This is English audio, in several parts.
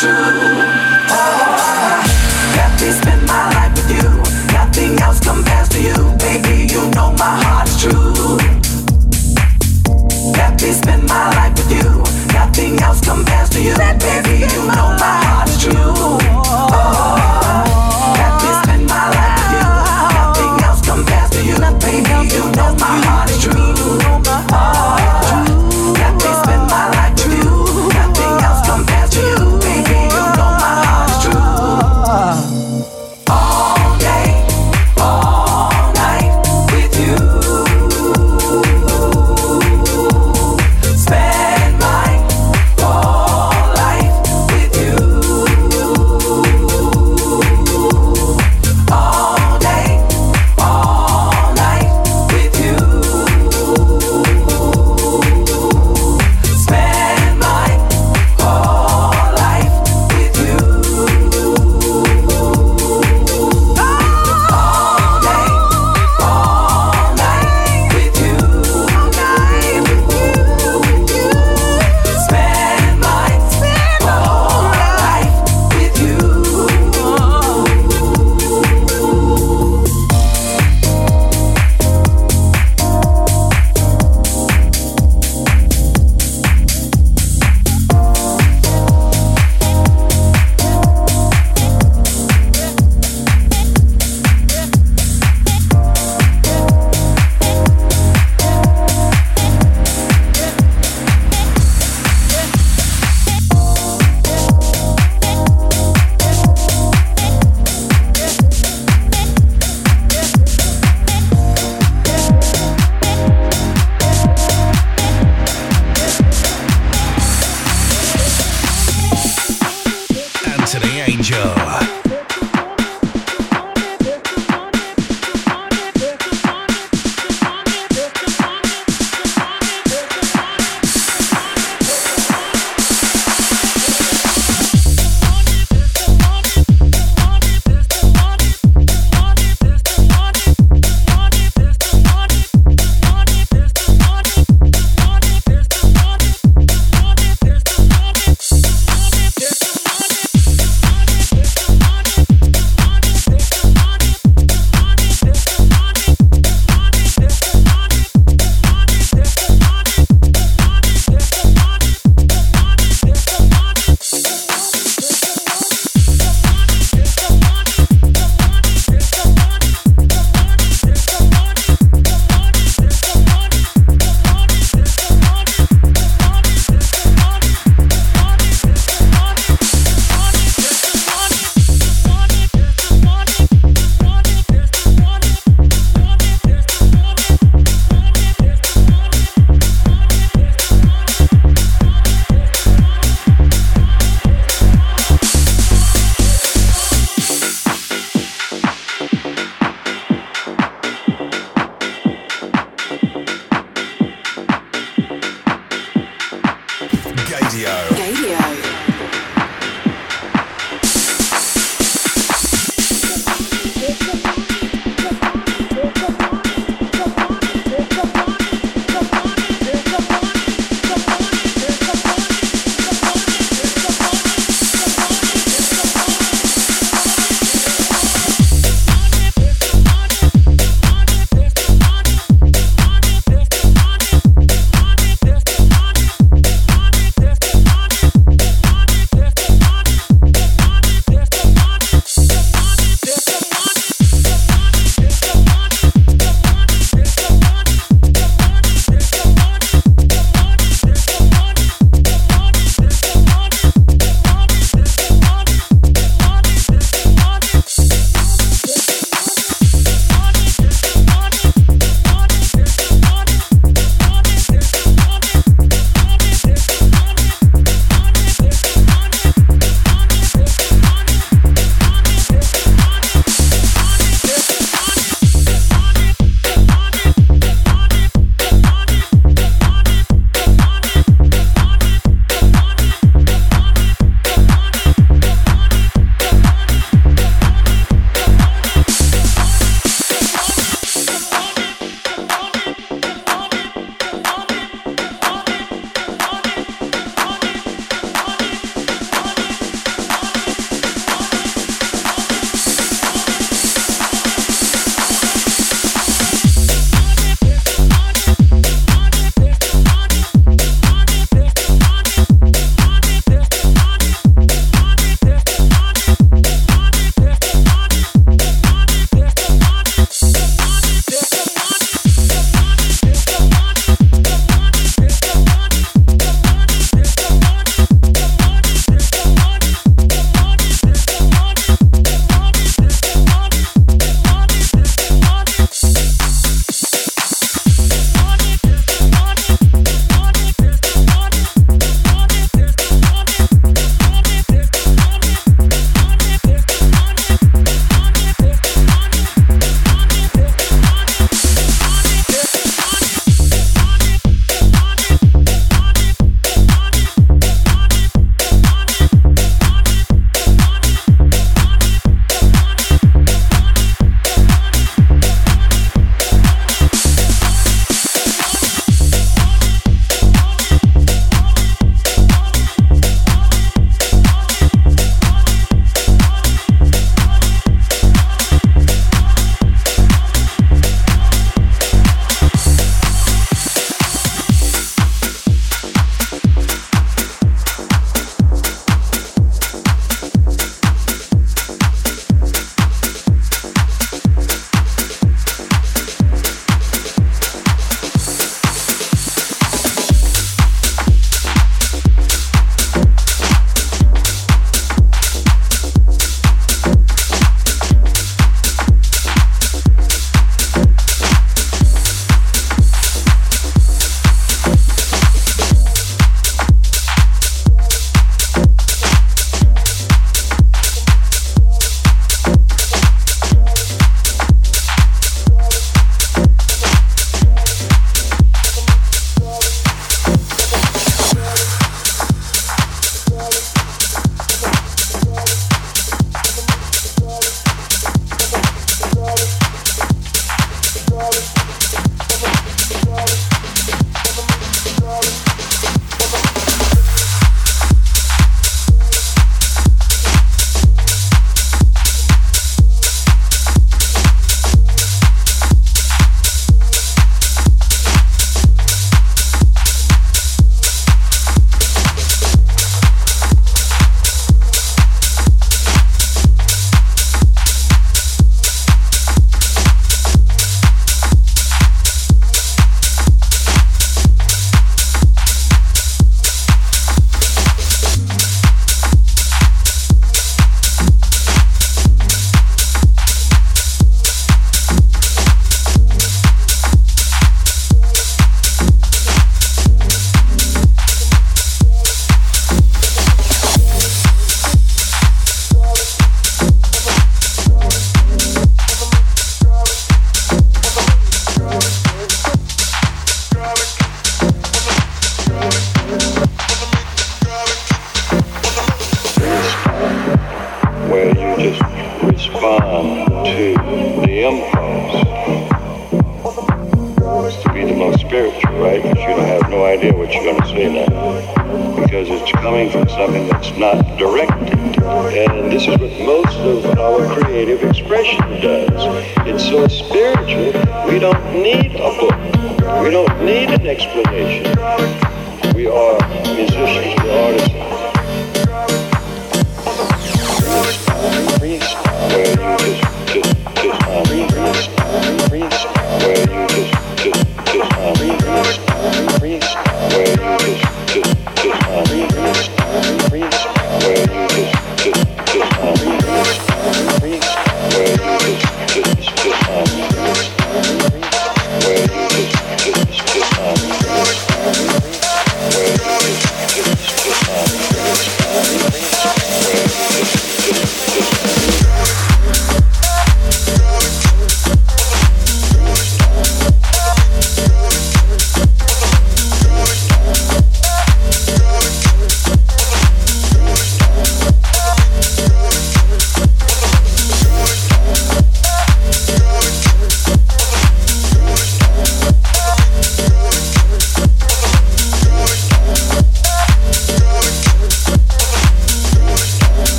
true.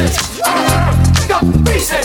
pieces. Got pieces.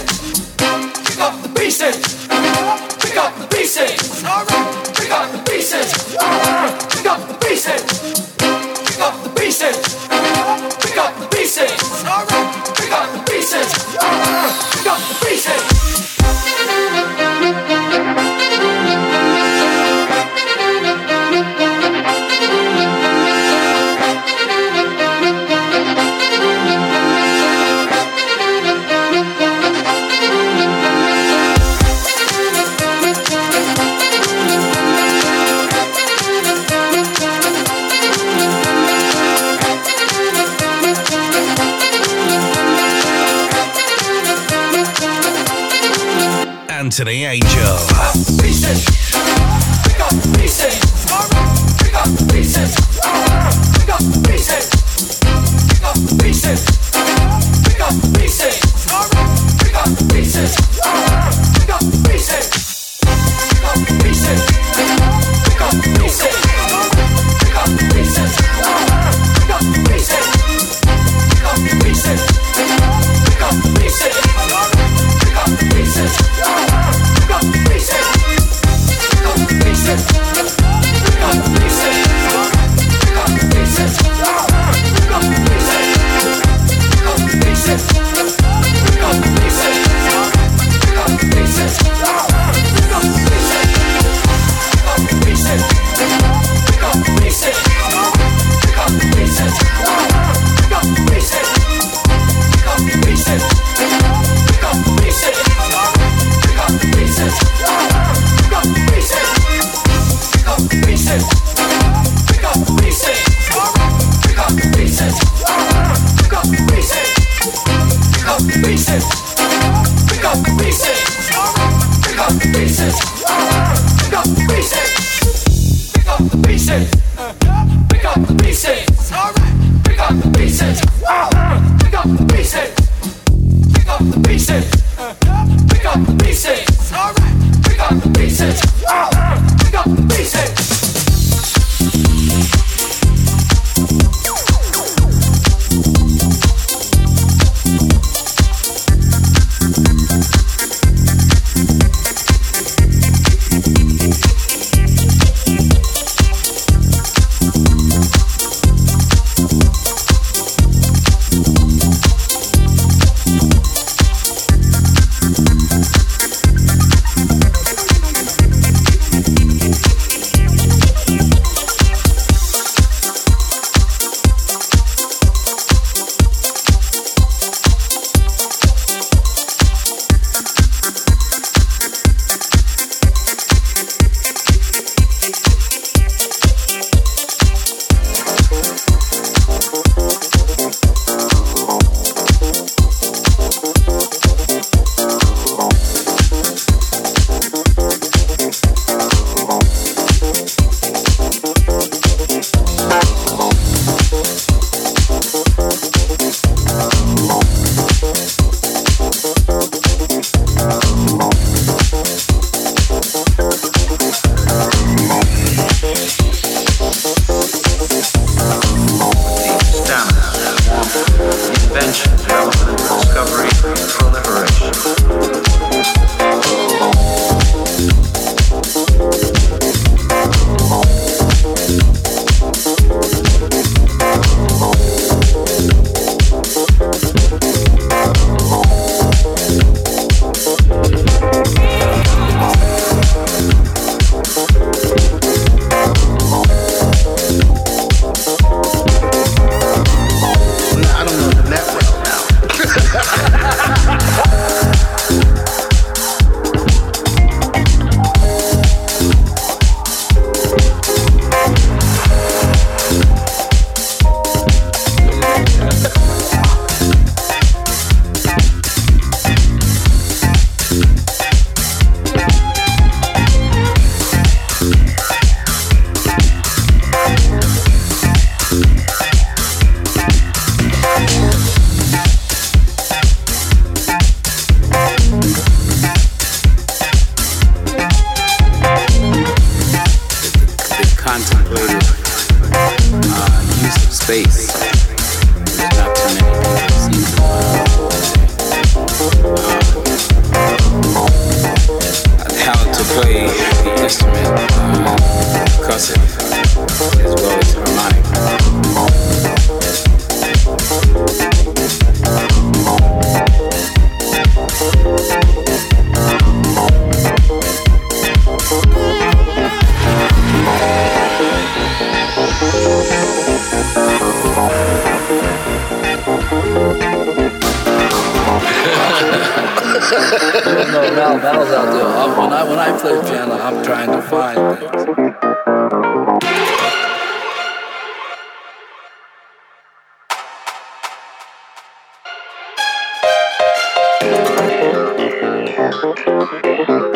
그래.